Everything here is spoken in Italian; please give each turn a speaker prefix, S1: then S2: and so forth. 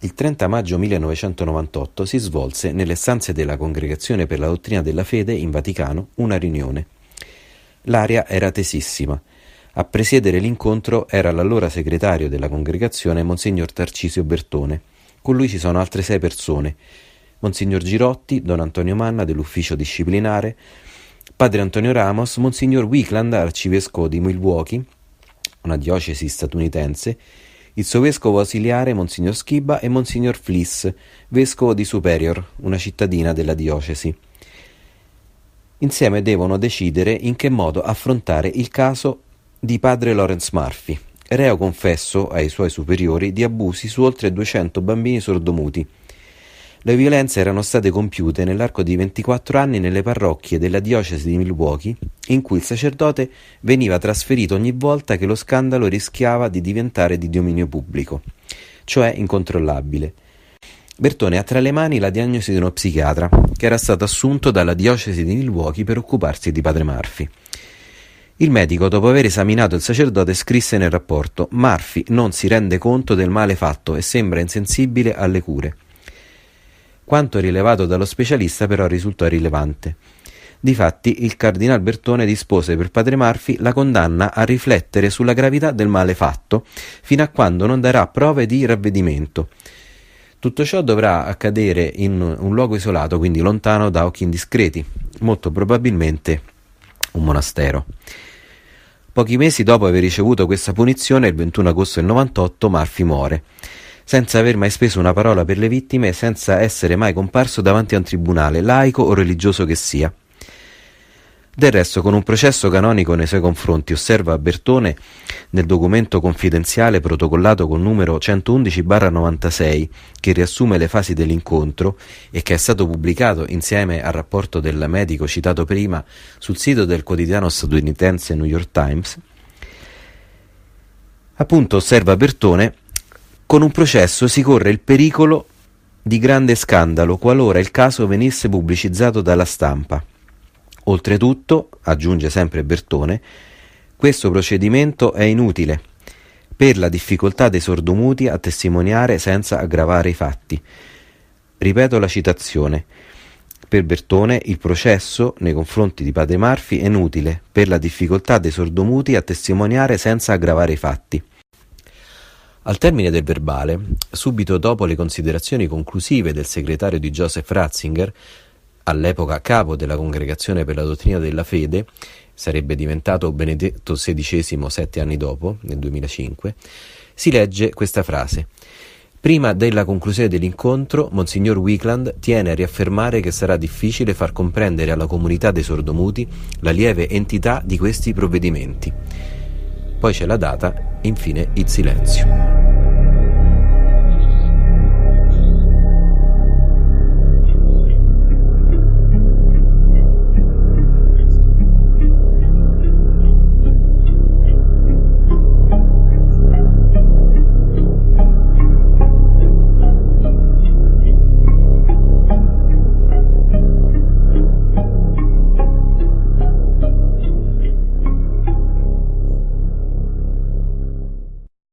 S1: Il 30 maggio 1998 si svolse nelle stanze della Congregazione per la dottrina della fede in Vaticano una riunione. L'aria era tesissima. A presiedere l'incontro era l'allora segretario della congregazione, Monsignor Tarcisio Bertone. Con lui ci sono altre sei persone. Monsignor Girotti, Don Antonio Manna dell'ufficio disciplinare, Padre Antonio Ramos, Monsignor Wickland, arcivescovo di Milwaukee, una diocesi statunitense, il suo vescovo ausiliare Monsignor Schibba e Monsignor Fliss, vescovo di Superior, una cittadina della diocesi. Insieme devono decidere in che modo affrontare il caso di padre Lawrence Murphy, reo confesso ai suoi superiori di abusi su oltre 200 bambini sordomuti. Le violenze erano state compiute nell'arco di 24 anni nelle parrocchie della diocesi di Milwaukee, in cui il sacerdote veniva trasferito ogni volta che lo scandalo rischiava di diventare di dominio pubblico, cioè incontrollabile. Bertone ha tra le mani la diagnosi di uno psichiatra, che era stato assunto dalla diocesi di Milwaukee per occuparsi di padre Murphy. Il medico, dopo aver esaminato il sacerdote, scrisse nel rapporto Murphy non si rende conto del male fatto e sembra insensibile alle cure. Quanto rilevato dallo specialista però risultò irrilevante. Difatti, il cardinal Bertone dispose per padre Murphy la condanna a riflettere sulla gravità del male fatto fino a quando non darà prove di ravvedimento. Tutto ciò dovrà accadere in un luogo isolato, quindi lontano da occhi indiscreti, molto probabilmente un monastero. Pochi mesi dopo aver ricevuto questa punizione, il 21 agosto del 98, Murphy muore senza aver mai speso una parola per le vittime e senza essere mai comparso davanti a un tribunale, laico o religioso che sia. Del resto, con un processo canonico nei suoi confronti, osserva Bertone nel documento confidenziale protocollato col numero 111-96, che riassume le fasi dell'incontro e che è stato pubblicato insieme al rapporto del medico citato prima sul sito del quotidiano statunitense New York Times, appunto osserva Bertone con un processo si corre il pericolo di grande scandalo qualora il caso venisse pubblicizzato dalla stampa. Oltretutto, aggiunge sempre Bertone, questo procedimento è inutile per la difficoltà dei sordomuti a testimoniare senza aggravare i fatti. Ripeto la citazione. Per Bertone il processo nei confronti di padre Marfi è inutile per la difficoltà dei sordomuti a testimoniare senza aggravare i fatti. Al termine del verbale, subito dopo le considerazioni conclusive del segretario di Joseph Ratzinger, all'epoca capo della Congregazione per la Dottrina della Fede, sarebbe diventato Benedetto XVI sette anni dopo, nel 2005, si legge questa frase. Prima della conclusione dell'incontro, Monsignor Wickland tiene a riaffermare che sarà difficile far comprendere alla comunità dei sordomuti la lieve entità di questi provvedimenti. Poi c'è la data infine il silenzio.